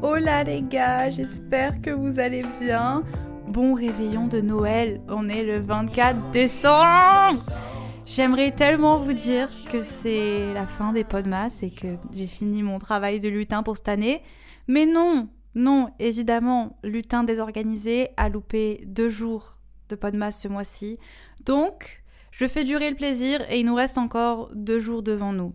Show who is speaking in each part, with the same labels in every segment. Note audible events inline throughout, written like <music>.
Speaker 1: Hola les gars, j'espère que vous allez bien. Bon réveillon de Noël, on est le 24 décembre J'aimerais tellement vous dire que c'est la fin des Podmas et que j'ai fini mon travail de lutin pour cette année. Mais non, non, évidemment, lutin désorganisé a loupé deux jours de Podmas ce mois-ci. Donc, je fais durer le plaisir et il nous reste encore deux jours devant nous.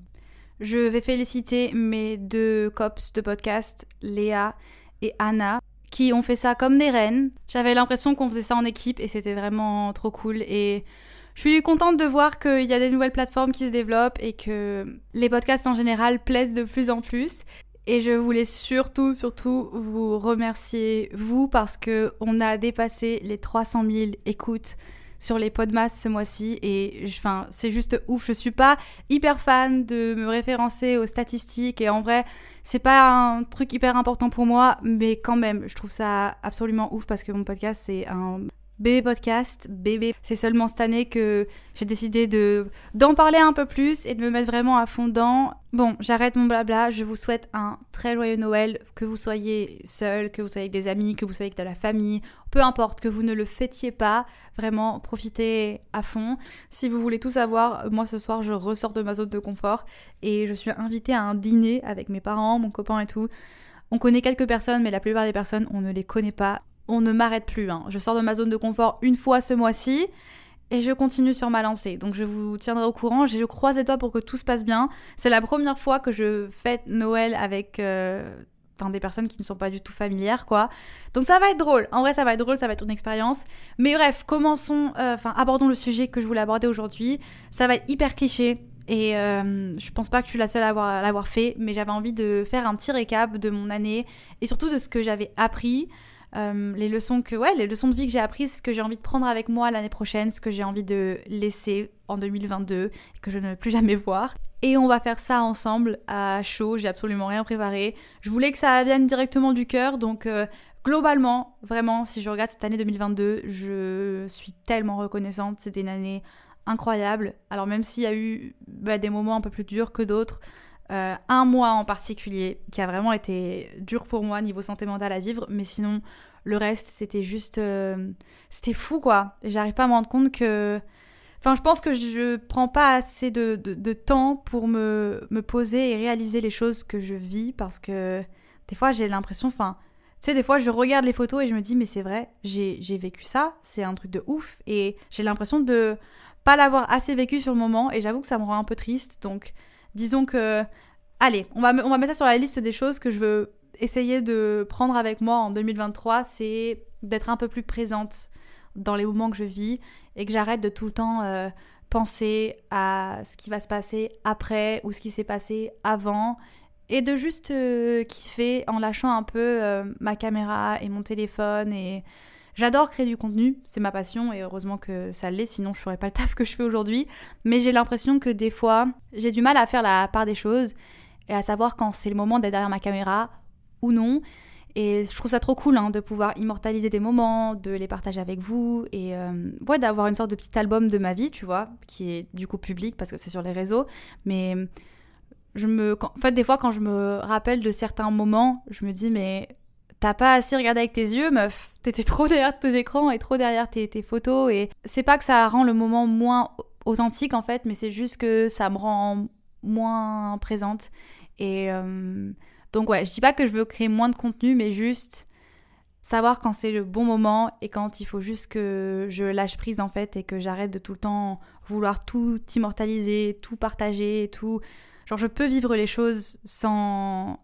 Speaker 1: Je vais féliciter mes deux cops de podcast, Léa et Anna, qui ont fait ça comme des reines. J'avais l'impression qu'on faisait ça en équipe et c'était vraiment trop cool. Et je suis contente de voir qu'il y a des nouvelles plateformes qui se développent et que les podcasts en général plaisent de plus en plus. Et je voulais surtout, surtout vous remercier, vous, parce que on a dépassé les 300 000 écoutes sur les Podmas ce mois-ci et enfin c'est juste ouf. Je suis pas hyper fan de me référencer aux statistiques et en vrai c'est pas un truc hyper important pour moi, mais quand même je trouve ça absolument ouf parce que mon podcast c'est un bébé podcast, bébé. C'est seulement cette année que j'ai décidé de d'en parler un peu plus et de me mettre vraiment à fond dedans. Bon, j'arrête mon blabla. Je vous souhaite un très joyeux Noël, que vous soyez seul, que vous soyez avec des amis, que vous soyez avec de la famille, peu importe, que vous ne le fêtiez pas. Vraiment, profitez à fond. Si vous voulez tout savoir, moi ce soir je ressors de ma zone de confort et je suis invitée à un dîner avec mes parents, mon copain et tout. On connaît quelques personnes, mais la plupart des personnes, on ne les connaît pas on ne m'arrête plus. Hein. Je sors de ma zone de confort une fois ce mois-ci et je continue sur ma lancée. Donc je vous tiendrai au courant. Je croise les doigts pour que tout se passe bien. C'est la première fois que je fête Noël avec euh, des personnes qui ne sont pas du tout familières, quoi. Donc ça va être drôle. En vrai, ça va être drôle, ça va être une expérience. Mais bref, commençons, euh, enfin, abordons le sujet que je voulais aborder aujourd'hui. Ça va être hyper cliché. Et euh, je pense pas que je suis la seule à l'avoir fait, mais j'avais envie de faire un petit récap de mon année et surtout de ce que j'avais appris. Euh, les leçons que ouais les leçons de vie que j'ai apprises ce que j'ai envie de prendre avec moi l'année prochaine ce que j'ai envie de laisser en 2022 que je ne veux plus jamais voir. Et on va faire ça ensemble à chaud j'ai absolument rien préparé. Je voulais que ça vienne directement du cœur donc euh, globalement vraiment si je regarde cette année 2022 je suis tellement reconnaissante. C'était une année incroyable. Alors même s'il y a eu bah, des moments un peu plus durs que d'autres euh, un mois en particulier qui a vraiment été dur pour moi niveau santé mentale à vivre, mais sinon le reste c'était juste euh, c'était fou quoi. J'arrive pas à me rendre compte que Enfin, je pense que je prends pas assez de, temps pour me, me, poser et réaliser les choses que je vis parce que des fois j'ai l'impression, enfin, tu sais, des fois je regarde les photos et je me dis, mais c'est vrai, j'ai vécu ça, c'est un truc de ouf et j'ai l'impression de pas l'avoir assez vécu sur le moment et j'avoue que ça me rend un peu triste. Donc, disons que, allez, on va, on va mettre ça sur la liste des choses que je veux essayer de prendre avec moi en 2023, c'est d'être un peu plus présente dans les moments que je vis et que j'arrête de tout le temps euh, penser à ce qui va se passer après ou ce qui s'est passé avant et de juste euh, kiffer en lâchant un peu euh, ma caméra et mon téléphone et J'adore créer du contenu, c'est ma passion et heureusement que ça l'est, sinon je ferais pas le <laughs> taf que je fais aujourd'hui. Mais j'ai l'impression que des fois, j'ai du mal à faire la part des choses et à savoir quand c'est le moment d'être derrière ma caméra ou non. Et je trouve ça trop cool hein, de pouvoir immortaliser des moments, de les partager avec vous et euh, d'avoir une sorte de petit album de ma vie, tu vois, qui est du coup public parce que c'est sur les réseaux. Mais je me, en fait, des fois, quand je me rappelle de certains moments, je me dis, mais t'as pas assez regardé avec tes yeux, meuf. T'étais trop derrière tes écrans et trop derrière tes, photos. Et c'est pas que ça rend le moment moins authentique en fait, mais c'est juste que ça me rend moins présente. Et euh, donc ouais, je dis pas que je veux créer moins de contenu, mais juste savoir quand c'est le bon moment et quand il faut juste que je lâche prise en fait et que j'arrête de tout le temps vouloir tout immortaliser, tout partager, tout. Genre je peux vivre les choses sans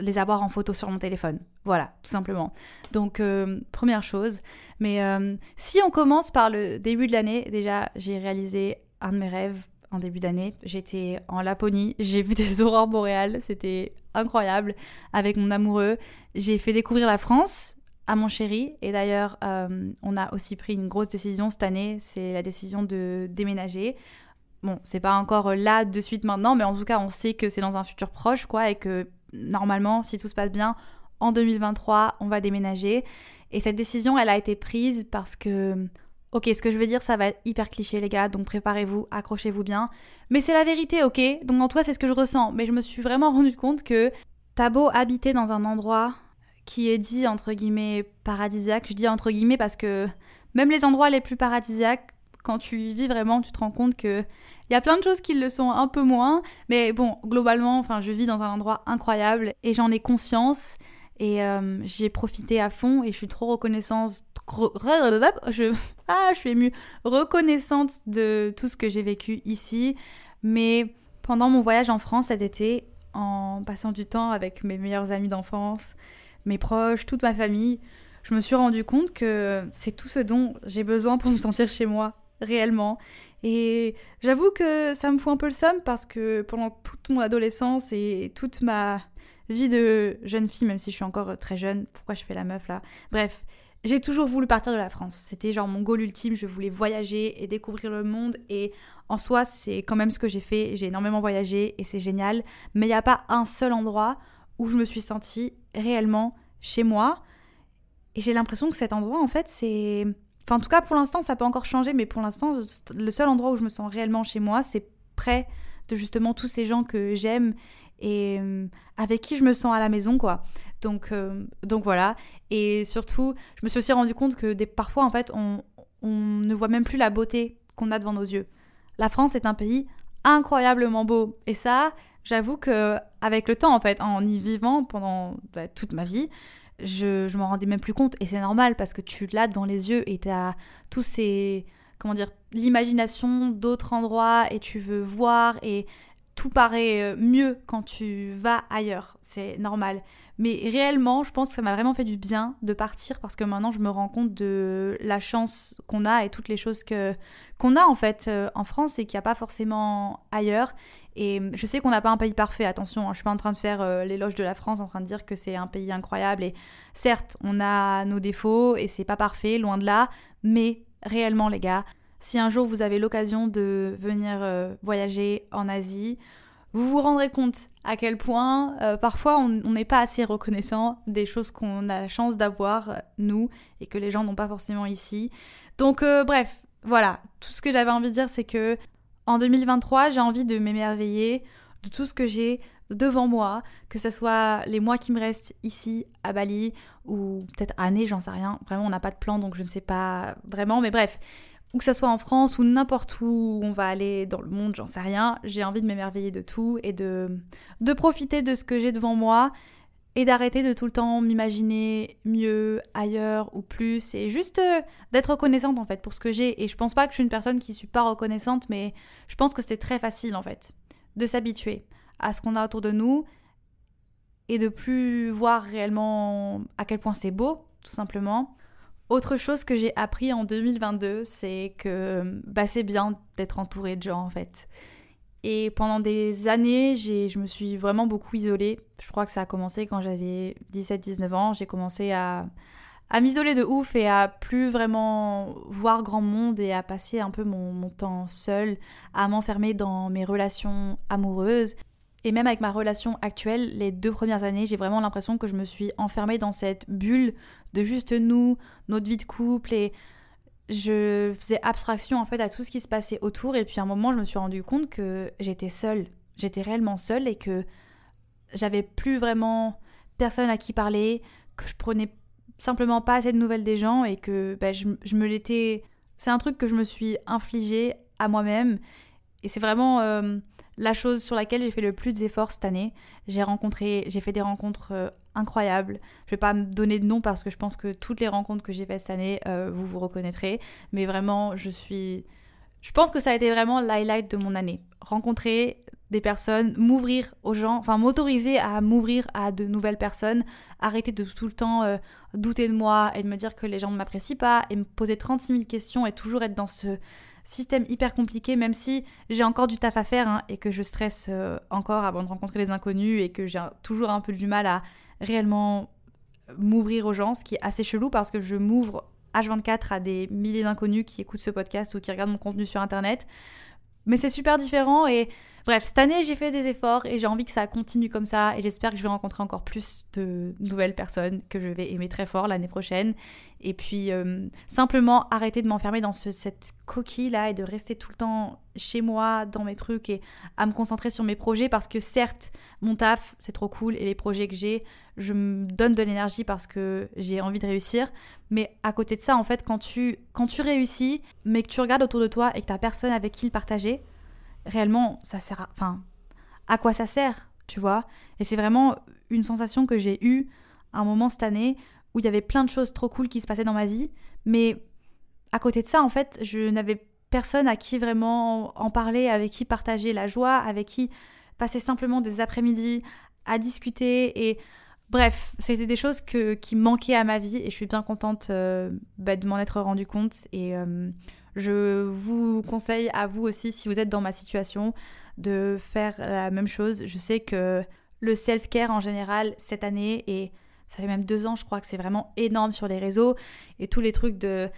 Speaker 1: les avoir en photo sur mon téléphone. Voilà, tout simplement. Donc, euh, première chose. Mais euh, si on commence par le début de l'année, déjà, j'ai réalisé un de mes rêves en début d'année. J'étais en Laponie, <laughs> j'ai vu des aurores boréales, c'était incroyable avec mon amoureux. J'ai fait découvrir la France à mon chéri et d'ailleurs euh, on a aussi pris une grosse décision cette année, c'est la décision de déménager. Bon, c'est pas encore là de suite maintenant, mais en tout cas on sait que c'est dans un futur proche quoi et que normalement si tout se passe bien en 2023 on va déménager. Et cette décision elle a été prise parce que Ok, ce que je veux dire, ça va être hyper cliché, les gars, donc préparez-vous, accrochez-vous bien. Mais c'est la vérité, ok? Donc en toi, c'est ce que je ressens. Mais je me suis vraiment rendu compte que t'as beau habiter dans un endroit qui est dit entre guillemets paradisiaque, je dis entre guillemets parce que même les endroits les plus paradisiaques, quand tu y vis vraiment, tu te rends compte que il y a plein de choses qui le sont un peu moins. Mais bon, globalement, enfin, je vis dans un endroit incroyable et j'en ai conscience. Et euh, j'ai profité à fond et je suis trop reconnaissante. Je, <laughs> ah, je suis émue. Reconnaissante de tout ce que j'ai vécu ici. Mais pendant mon voyage en France cet été, en passant du temps avec mes meilleurs amis d'enfance, mes proches, toute ma famille, je me suis rendu compte que c'est tout ce dont j'ai besoin pour me sentir chez moi, réellement. Et j'avoue que ça me fout un peu le somme parce que pendant toute mon adolescence et toute ma vie de jeune fille, même si je suis encore euh, très jeune. Pourquoi je fais la meuf là? Bref, j'ai toujours voulu partir de la France. C'était genre mon goal ultime. Je voulais voyager et découvrir le monde. Et en soi, c'est quand même ce que j'ai fait. J'ai énormément voyagé et c'est génial. Mais il n'y a pas un seul endroit où je me suis sentie réellement chez moi. Et j'ai l'impression que cet endroit, en fait, c'est. Enfin, en tout cas, pour l'instant, ça peut encore changer, mais pour l'instant, le seul endroit où je me sens réellement chez moi, c'est près de justement tous ces gens que j'aime et euh, avec qui je me sens à la maison quoi. Donc, euh, donc voilà. Et surtout, je me suis aussi rendu compte que parfois en fait on, on ne voit même plus la beauté qu'on a devant nos yeux. La France est un pays incroyablement beau et ça, j'avoue que avec le temps en fait, en y vivant pendant bah, toute ma vie, je, je m'en rendais même plus compte et c'est normal parce que tu l'as devant les yeux et tu as tous ces comment dire l'imagination d'autres endroits et tu veux voir et tout paraît euh, mieux quand tu vas ailleurs, c'est normal. Mais réellement, je pense que ça m'a vraiment fait du bien de partir parce que maintenant je me rends compte de la chance qu'on a et toutes les choses que qu'on a en fait euh, en France et qu'il n'y a pas forcément ailleurs. Et je sais qu'on n'a pas un pays parfait, attention, hein, je suis pas en train de faire euh, l'éloge de la France, en train de dire que c'est un pays incroyable. Et certes, on a nos défauts et c'est pas parfait, loin de là, mais réellement les gars, si un jour vous avez l'occasion de venir euh, voyager en Asie, vous vous rendrez compte à quel point euh, parfois on n'est pas assez reconnaissant des choses qu'on a la chance d'avoir, nous, et que les gens n'ont pas forcément ici. Donc bref, voilà, tout ce que j'avais envie de dire, c'est que en 2023, j'ai envie de m'émerveiller de tout ce que j'ai devant moi, que ce soit les mois qui me restent ici à Bali ou peut-être années, j'en sais rien. Vraiment, on n'a pas de plan, donc je ne sais pas vraiment. Mais bref, ou que ce soit en France ou n'importe où on va aller dans le monde, j'en sais rien, j'ai envie de m'émerveiller de tout et de, de profiter de ce que j'ai devant moi et d'arrêter de tout le temps m'imaginer mieux, ailleurs ou plus et juste euh, d'être reconnaissante en fait pour ce que j'ai et je pense pas que je suis une personne qui suis pas reconnaissante mais je pense que c'est très facile en fait de s'habituer à ce qu'on a autour de nous et de plus voir réellement à quel point c'est beau tout simplement autre chose que j'ai appris en 2022, c'est que bah, c'est bien d'être entouré de gens en fait. Et pendant des années, je me suis vraiment beaucoup isolée. Je crois que ça a commencé quand j'avais 17-19 ans. J'ai commencé à, à m'isoler de ouf et à plus vraiment voir grand monde et à passer un peu mon, mon temps seule, à m'enfermer dans mes relations amoureuses. Et même avec ma relation actuelle, les deux premières années, j'ai vraiment l'impression que je me suis enfermée dans cette bulle de juste nous, notre vie de couple et je faisais abstraction en fait à tout ce qui se passait autour. Et puis à un moment je me suis rendu compte que j'étais seule, j'étais réellement seule et que j'avais plus vraiment personne à qui parler, que je prenais simplement pas assez de nouvelles des gens et que ben, je, me l'étais... C'est un truc que je me suis infligé à moi-même. Et c'est vraiment... Euh, la chose sur laquelle j'ai fait le plus d'efforts cette année. J'ai rencontré, j'ai fait des rencontres euh, incroyables. Je vais pas me donner de nom parce que je pense que toutes les rencontres que j'ai faites cette année, euh, vous vous reconnaîtrez. Mais vraiment, je suis, je pense que ça a été vraiment l'highlight de mon année. Rencontrer des personnes, m'ouvrir aux gens, enfin m'autoriser à m'ouvrir à de nouvelles personnes, arrêter de tout le temps euh, douter de moi et de me dire que les gens ne m'apprécient pas et me poser 36 000 questions et toujours être dans ce système hyper compliqué, même si j'ai encore du taf à faire hein, et que je stresse euh, encore avant de rencontrer les inconnus et que j'ai toujours un peu du mal à réellement m'ouvrir aux gens, ce qui est assez chelou parce que je m'ouvre H24 à des milliers d'inconnus qui écoutent ce podcast ou qui regardent mon contenu sur internet. Mais c'est super différent et bref, cette année j'ai fait des efforts et j'ai envie que ça continue comme ça et j'espère que je vais rencontrer encore plus de nouvelles personnes que je vais aimer très fort l'année prochaine. Et puis euh, simplement arrêter de m'enfermer dans cette coquille là et de rester tout le temps chez moi dans mes trucs et à me concentrer sur mes projets parce que certes mon taf c'est trop cool et les projets que j'ai je me donne de l'énergie parce que j'ai envie de réussir mais à côté de ça, en fait, quand tu, quand tu réussis, mais que tu regardes autour de toi et que tu personne avec qui le partager, réellement, ça sert à... Enfin, à quoi ça sert, tu vois? Et c'est vraiment une sensation que j'ai eue un moment cette année où il y avait plein de choses trop cool qui se passaient dans ma vie, mais à côté de ça, en fait, je n'avais personne à qui vraiment en parler, avec qui partager la joie, avec qui passer simplement des après-midi à discuter et Bref, c'était des choses que, qui manquaient à ma vie et je suis bien contente euh, bah, de m'en être rendu compte. Et euh, je vous conseille à vous aussi, si vous êtes dans ma situation, de faire la même chose. Je sais que le self-care en général, cette année, et ça fait même deux ans, je crois que c'est vraiment énorme sur les réseaux, et tous les trucs de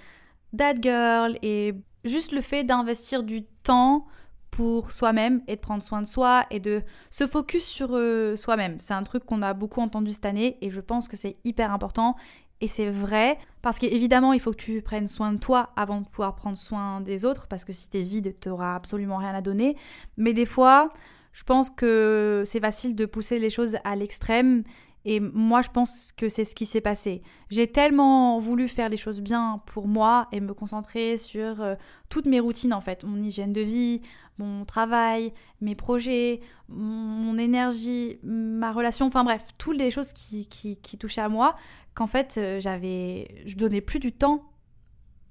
Speaker 1: that girl, et juste le fait d'investir du temps pour soi-même et de prendre soin de soi et de se focus sur euh, soi-même. C'est un truc qu'on a beaucoup entendu cette année et je pense que c'est hyper important et c'est vrai parce qu'évidemment il faut que tu prennes soin de toi avant de pouvoir prendre soin des autres parce que si t'es vide t'auras absolument rien à donner. Mais des fois je pense que c'est facile de pousser les choses à l'extrême et moi, je pense que c'est ce qui s'est passé. J'ai tellement voulu faire les choses bien pour moi et me concentrer sur euh, toutes mes routines, en fait. Mon hygiène de vie, mon travail, mes projets, mon, énergie, ma relation, enfin bref, toutes les choses qui, qui, touchaient à moi, qu'en fait, euh, j'avais. Je donnais plus du temps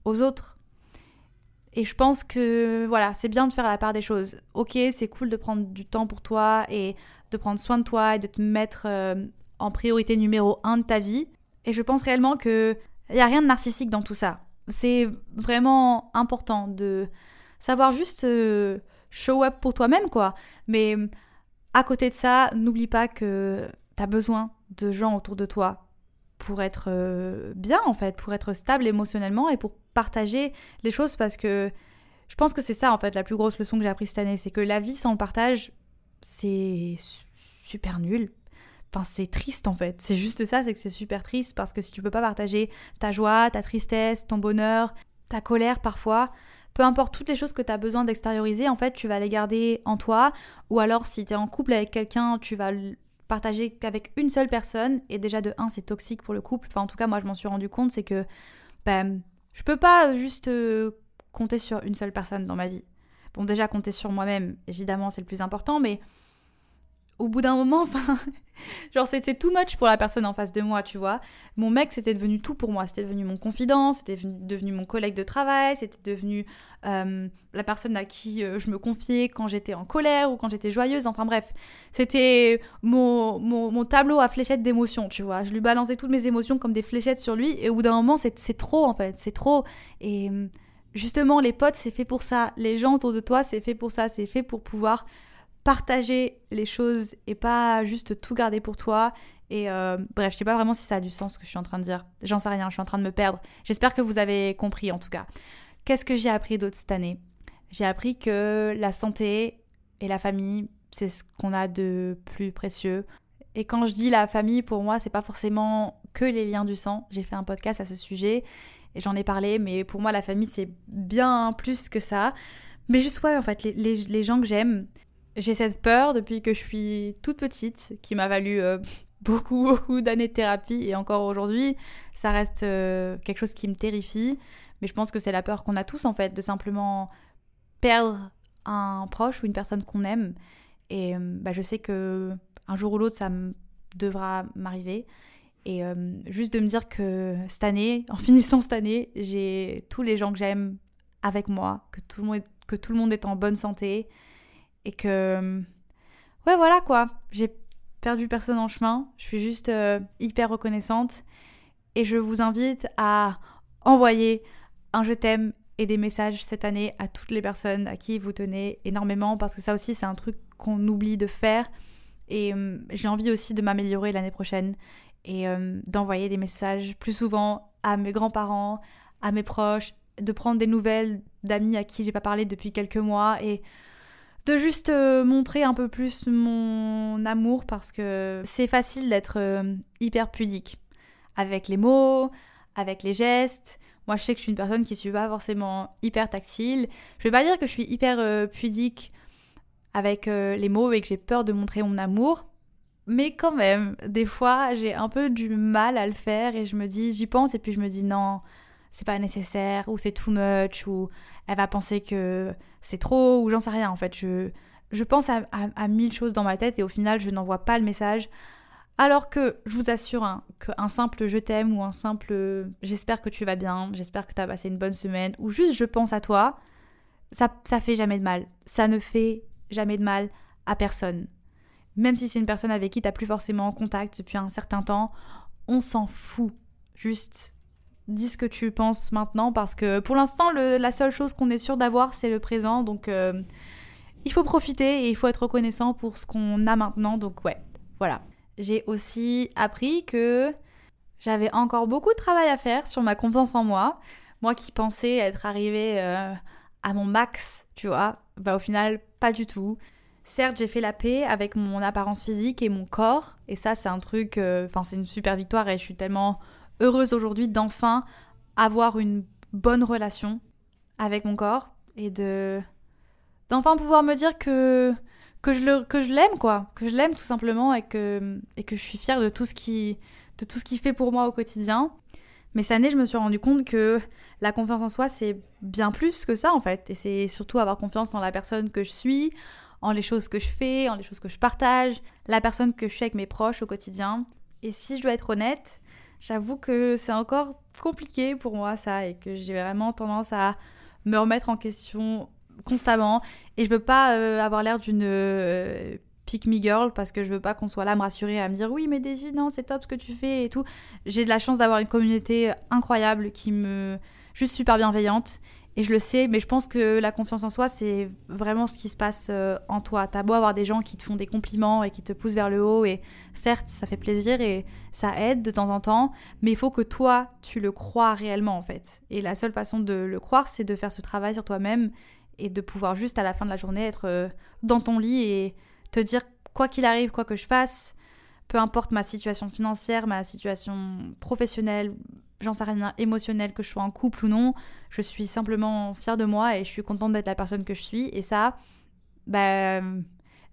Speaker 1: aux autres. Et je pense que voilà, c'est bien de faire la part des choses. Ok, c'est cool de prendre du temps pour toi et de prendre soin de toi et de te mettre euh, en priorité numéro un de ta vie. Et je pense réellement que n'y a rien de narcissique dans tout ça. C'est vraiment important de savoir juste euh, show up pour toi-même, quoi. Mais à côté de ça, n'oublie pas que tu as besoin de gens autour de toi pour être euh, bien, en fait, pour être stable émotionnellement et pour partager les choses parce que je pense que c'est ça, en fait, la plus grosse leçon que j'ai apprise cette année. C'est que la vie sans partage, c'est super nul. Enfin, c'est triste en fait. C'est juste ça, c'est que c'est super triste parce que si tu peux pas partager ta joie, ta tristesse, ton bonheur, ta colère parfois, peu importe toutes les choses que tu as besoin d'extérioriser, en fait, tu vas les garder en toi. Ou alors, si tu es en couple avec quelqu'un, tu vas partager qu'avec une seule personne. Et déjà, de un, c'est toxique pour le couple. Enfin, en tout cas, moi, je m'en suis rendu compte, c'est que ben, je peux pas juste euh, compter sur une seule personne dans ma vie. Bon, déjà, compter sur moi-même, évidemment, c'est le plus important, mais au bout d'un moment, <laughs> enfin, genre c'était too much pour la personne en face de moi, tu vois. Mon mec, c'était devenu tout pour moi. C'était devenu mon confident, c'était devenu mon collègue de travail, c'était devenu euh, la personne à qui euh, je me confiais quand j'étais en colère ou quand j'étais joyeuse. Enfin bref, c'était mon, mon, tableau à fléchettes d'émotions, tu vois. Je lui balançais toutes mes émotions comme des fléchettes sur lui et au bout d'un moment, c'est trop en fait, c'est trop. Et justement, les potes, c'est fait pour ça. Les gens autour de toi, c'est fait pour ça. C'est fait pour pouvoir partager les choses et pas juste tout garder pour toi. Et euh, bref, je sais pas vraiment si ça a du sens ce que je suis en train de dire. J'en sais rien, je suis en train de me perdre. J'espère que vous avez compris en tout cas. Qu'est-ce que j'ai appris d'autre cette année? J'ai appris que la santé et la famille, c'est ce qu'on a de plus précieux. Et quand je dis la famille, pour moi, c'est pas forcément que les liens du sang. J'ai fait un podcast à ce sujet et j'en ai parlé, mais pour moi, la famille, c'est bien plus que ça. Mais juste, ouais, en fait, les, les gens que j'aime, j'ai cette peur depuis que je suis toute petite, qui m'a valu euh, <laughs> beaucoup, beaucoup d'années de thérapie, et encore aujourd'hui, ça reste euh, quelque chose qui me terrifie. Mais je pense que c'est la peur qu'on a tous, en fait, de simplement perdre un proche ou une personne qu'on aime. Et euh, bah, je sais que un jour ou l'autre, ça devra m'arriver. Et juste de me dire que cette année, <laughs> en finissant cette année, j'ai tous les gens que j'aime avec moi, que tout, le monde, que tout le monde est en bonne santé, et que ouais, voilà quoi. J'ai perdu personne en chemin. Je suis juste euh, hyper reconnaissante. Et je vous invite à envoyer un je t'aime et des messages cette année à toutes les personnes à qui vous tenez énormément parce que ça aussi c'est un truc qu'on oublie de faire et euh, j'ai envie aussi de m'améliorer l'année prochaine et euh, d'envoyer des messages plus souvent à mes grands-parents, à mes proches, de prendre des nouvelles d'amis à qui j'ai pas parlé depuis quelques mois et de juste euh, montrer un peu plus mon amour parce que c'est facile d'être hyper pudique avec les mots, avec les gestes, moi, je sais que je suis une personne qui ne suis pas forcément hyper tactile. Je vais pas dire que je suis hyper euh, pudique avec euh, les mots et que j'ai peur de montrer mon amour. Mais quand même, des fois, j'ai un peu du mal à le faire et je me dis, j'y pense et puis je me dis non, c'est pas nécessaire ou c'est too much ou elle va penser que c'est trop ou j'en sais rien en fait. Je, je pense à, mille choses dans ma tête et au final, je n'envoie pas le message. Alors que je vous assure hein, qu'un simple je t'aime ou un simple j'espère que tu vas bien, j'espère que tu as passé une bonne semaine ou juste je pense à toi, ça, ça fait jamais de mal. Ça ne fait jamais de mal à personne. Même si c'est une personne avec qui tu plus forcément en contact depuis un certain temps, on s'en fout. Juste dis ce que tu penses maintenant parce que pour l'instant, la seule chose qu'on est sûr d'avoir, c'est le présent. Donc euh, il faut profiter et il faut être reconnaissant pour ce qu'on a maintenant. Donc ouais, voilà j'ai aussi appris que j'avais encore beaucoup de travail à faire sur ma confiance en moi. Moi qui pensais être arrivée euh, à mon max, tu vois, bah au final, pas du tout. Certes, j'ai fait la paix avec mon apparence physique et mon corps, et ça, c'est un truc, euh, enfin, c'est une super victoire, et je suis tellement heureuse aujourd'hui d'enfin avoir une bonne relation avec mon corps et de d'enfin pouvoir me dire que que je le que je l'aime quoi, que je l'aime tout simplement et que et que je suis fière de tout ce qui de tout ce qu'il fait pour moi au quotidien. Mais cette année, je me suis rendu compte que la confiance en soi, c'est bien plus que ça en fait. Et c'est surtout avoir confiance dans la personne que je suis, en les choses que je fais, en les choses que je partage, la personne que je suis avec mes proches au quotidien. Et si je dois être honnête, j'avoue que c'est encore compliqué pour moi ça et que j'ai vraiment tendance à me remettre en question constamment. Et je veux pas euh, avoir l'air d'une euh, pick me girl parce que je veux pas qu'on soit là à me rassurer, à me dire oui, mais Daisy, non, c'est top ce que tu fais et tout. J'ai de la chance d'avoir une communauté incroyable qui me. juste super bienveillante. Et je le sais, mais je pense que la confiance en soi, c'est vraiment ce qui se passe euh, en toi. T'as beau avoir des gens qui te font des compliments et qui te poussent vers le haut, et certes, ça fait plaisir et ça aide de temps en temps, mais il faut que toi, tu le crois réellement en fait. Et la seule façon de le croire, c'est de faire ce travail sur toi-même et de pouvoir juste à la fin de la journée être euh, dans ton lit et te dire quoi qu'il arrive, quoi que je fasse, peu importe ma situation financière, ma situation professionnelle, j'en sais rien, émotionnelle, que je sois en couple ou non, je suis simplement fière de moi et je suis contente d'être la personne que je suis. Et ça, bah,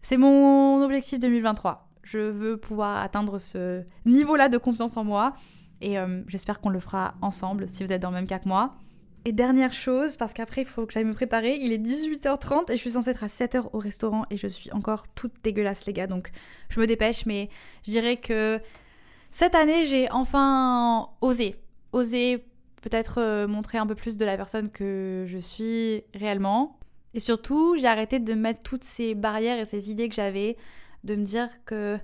Speaker 1: c'est mon objectif 2023. Je veux pouvoir atteindre ce niveau-là de confiance en moi et euh, j'espère qu'on le fera ensemble si vous êtes dans le même cas que moi. Et dernière chose, parce qu'après il faut que j'aille me préparer, il est 18h30 et je suis censée être à 7h au restaurant et je suis encore toute dégueulasse les gars, donc je me dépêche, mais je dirais que cette année j'ai enfin osé, osé peut-être euh, montrer un peu plus de la personne que je suis réellement. Et surtout, j'ai arrêté de mettre toutes ces barrières et ces idées que j'avais, de me dire que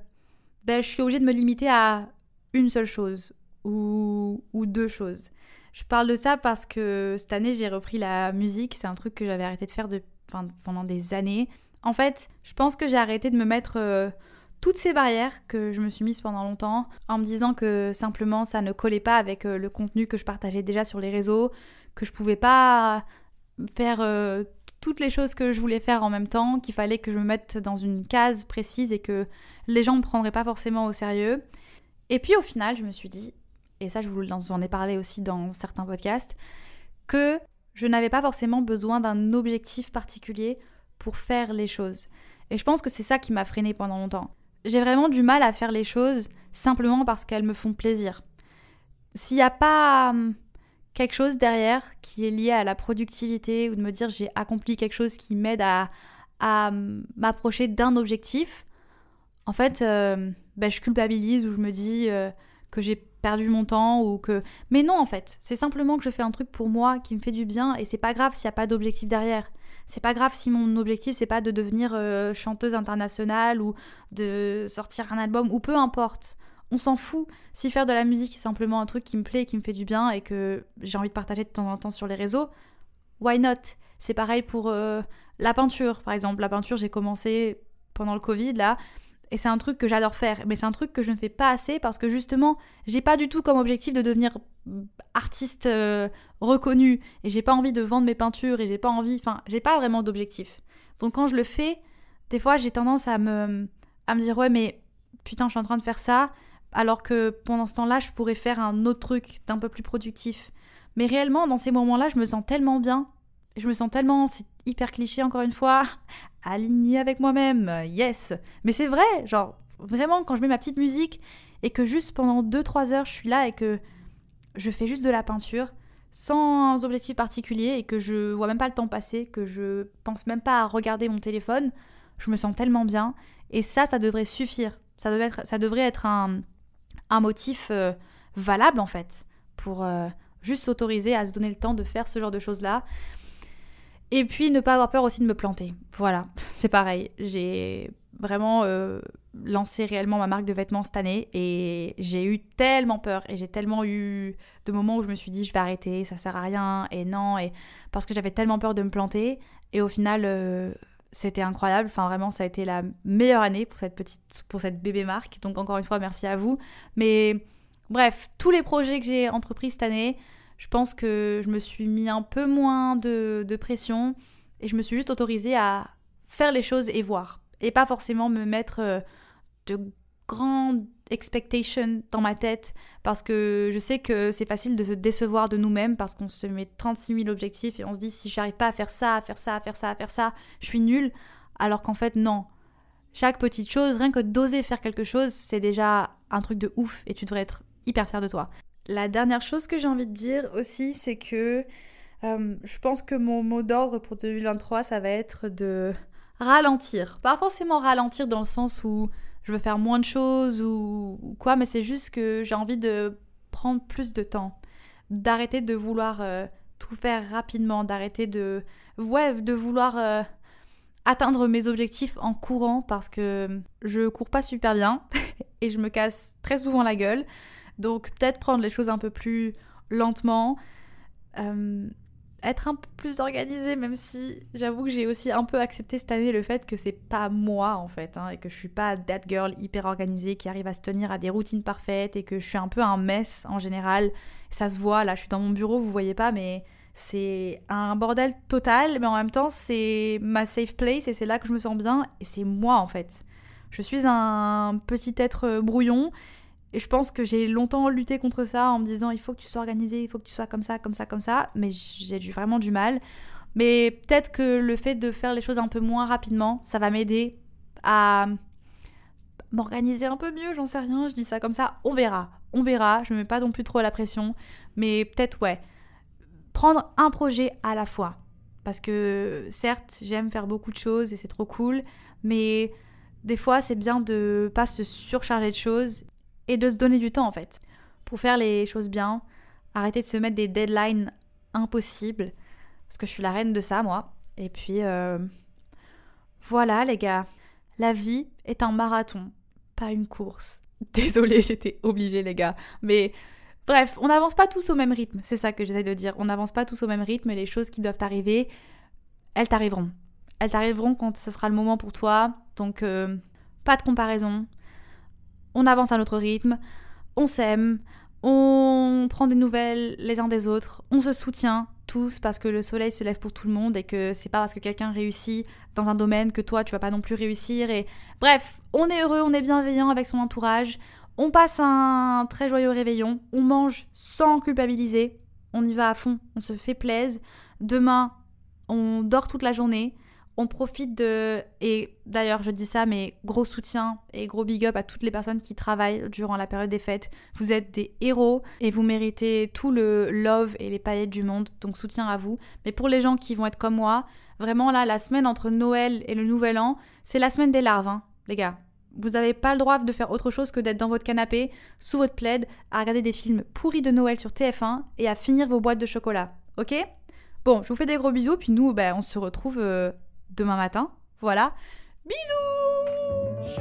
Speaker 1: ben, je suis obligée de me limiter à une seule chose ou, ou deux choses. Je parle de ça parce que cette année, j'ai repris la musique. C'est un truc que j'avais arrêté de faire pendant des années. En fait, je pense que j'ai arrêté de me mettre euh, toutes ces barrières que je me suis mise pendant longtemps en me disant que simplement ça ne collait pas avec euh, le contenu que je partageais déjà sur les réseaux, que je pouvais pas faire euh, toutes les choses que je voulais faire en même temps, qu'il fallait que je me mette dans une case précise et que les gens ne me prendraient pas forcément au sérieux. Et puis au final, je me suis dit, et ça je vous en ai parlé aussi dans certains podcasts, que je n'avais pas forcément besoin d'un objectif particulier pour faire les choses. Et je pense que c'est ça qui m'a freiné pendant longtemps. J'ai vraiment du mal à faire les choses simplement parce qu'elles me font plaisir. S'il n'y a pas hum, quelque chose derrière qui est lié à la productivité ou de me dire j'ai accompli quelque chose qui m'aide à, hum, m'approcher d'un objectif, en fait, euh, ben, je culpabilise ou je me dis euh, que j'ai perdu mon temps ou que. Mais non, en fait, c'est simplement que je fais un truc pour moi qui me fait du bien et c'est pas grave s'il n'y a pas d'objectif derrière. C'est pas grave si mon objectif c'est pas de devenir euh, chanteuse internationale ou de sortir un album ou peu importe. On s'en fout. Si faire de la musique est simplement un truc qui me plaît, qui me fait du bien et que j'ai envie de partager de temps en temps sur les réseaux, why not? C'est pareil pour euh, la peinture, par exemple. La peinture, j'ai commencé pendant le Covid, là, et c'est un truc que j'adore faire. Mais c'est un truc que je ne fais pas assez parce que justement, j'ai pas du tout comme objectif de devenir artiste euh, reconnu. Et j'ai pas envie de vendre mes peintures et j'ai pas envie. Enfin, j'ai pas vraiment d'objectif. Donc quand je le fais, des fois, j'ai tendance à me, à me dire, ouais, mais putain, je suis en train de faire ça. Alors que pendant ce temps-là, je pourrais faire un autre truc d'un peu plus productif. Mais réellement, dans ces moments-là, je me sens tellement bien. Je me sens tellement, c'est hyper cliché encore une fois, alignée avec moi-même, yes. Mais c'est vrai, genre, vraiment, quand je mets ma petite musique et que juste pendant 2-3 heures, je suis là et que je fais juste de la peinture, sans objectif particulier et que je vois même pas le temps passer, que je pense même pas à regarder mon téléphone, je me sens tellement bien. Et ça, ça devrait suffire. Ça devrait être, ça devrait être un, un motif euh, valable en fait pour euh, juste s'autoriser à se donner le temps de faire ce genre de choses-là. Et puis ne pas avoir peur aussi de me planter. Voilà, <laughs> c'est pareil. J'ai vraiment euh, lancé réellement ma marque de vêtements cette année et j'ai eu tellement peur et j'ai tellement eu de moments où je me suis dit je vais arrêter, ça sert à rien et non et parce que j'avais tellement peur de me planter et au final euh, c'était incroyable. Enfin vraiment ça a été la meilleure année pour cette petite pour cette bébé marque. Donc encore une fois merci à vous. Mais bref tous les projets que j'ai entrepris cette année je pense que je me suis mis un peu moins de, pression et je me suis juste autorisée à faire les choses et voir. Et pas forcément me mettre euh, de grandes expectations dans ma tête parce que je sais que c'est facile de se décevoir de nous-mêmes parce qu'on se met 36 000 objectifs et on se dit si j'arrive pas à faire ça, à faire ça, à faire ça, à faire ça, je suis nulle. Alors qu'en fait, non. Chaque petite chose, rien que d'oser faire quelque chose, c'est déjà un truc de ouf et tu devrais être hyper fier de toi. La dernière chose que j'ai envie de dire aussi, c'est que euh, je pense que mon mot d'ordre pour 2023, ça va être de ralentir. Pas forcément ralentir dans le sens où je veux faire moins de choses ou, quoi, mais c'est juste que j'ai envie de prendre plus de temps. D'arrêter de vouloir euh, tout faire rapidement, d'arrêter de, ouais, de vouloir euh, atteindre mes objectifs en courant parce que je cours pas super bien <laughs> et je me casse très souvent la gueule. Donc peut-être prendre les choses un peu plus lentement, euh, être un peu plus organisé, même si j'avoue que j'ai aussi un peu accepté cette année le fait que c'est pas moi en fait, hein, et que je suis pas that girl hyper organisée qui arrive à se tenir à des routines parfaites et que je suis un peu un mess en général. Ça se voit, là je suis dans mon bureau, vous voyez pas, mais c'est un bordel total, mais en même temps c'est ma safe place et c'est là que je me sens bien et c'est moi en fait. Je suis un petit être brouillon et je pense que j'ai longtemps lutté contre ça en me disant il faut que tu sois organisé, il faut que tu sois comme ça, comme ça, comme ça. Mais j'ai vraiment du mal. Mais peut-être que le fait de faire les choses un peu moins rapidement, ça va m'aider à m'organiser un peu mieux, j'en sais rien, je dis ça comme ça, on verra. On verra, je me mets pas non plus trop la pression. Mais peut-être, ouais, prendre un projet à la fois. Parce que certes, j'aime faire beaucoup de choses et c'est trop cool, mais des fois, c'est bien de pas se surcharger de choses et de se donner du temps en fait pour faire les choses bien, arrêter de se mettre des deadlines impossibles parce que je suis la reine de ça moi. Et puis euh, voilà les gars, la vie est un marathon, pas une course. <laughs> Désolée, j'étais obligée les gars, mais bref, on n'avance pas tous au même rythme, c'est ça que j'essaie de dire. On n'avance pas tous au même rythme les choses qui doivent arriver, elles t'arriveront. Elles t'arriveront quand ce sera le moment pour toi. Donc euh, pas de comparaison, on avance à notre rythme, on s'aime, on prend des nouvelles les uns des autres, on se soutient tous parce que le soleil se lève pour tout le monde et que c'est pas parce que quelqu'un réussit dans un domaine que toi tu vas pas non plus réussir et bref, on est heureux, on est bienveillant avec son entourage, on passe un très joyeux réveillon, on mange sans culpabiliser, on y va à fond, on se fait plaisir. Demain, on dort toute la journée, on profite de... Et d'ailleurs, je dis ça, mais gros soutien et gros big up à toutes les personnes qui travaillent durant la période des fêtes. Vous êtes des héros et vous méritez tout le love et les paillettes du monde, donc soutien à vous. Mais pour les gens qui vont être comme moi, vraiment là, la semaine entre Noël et le Nouvel An, c'est la semaine des larves, hein, les gars. Vous n'avez pas le droit de faire autre chose que d'être dans votre canapé, sous votre plaid, à regarder des films pourris de Noël sur TF1 et à finir vos boîtes de chocolat. Ok? Bon, je vous fais des gros bisous, puis nous, ben, on se retrouve euh, demain matin. Voilà. Bisous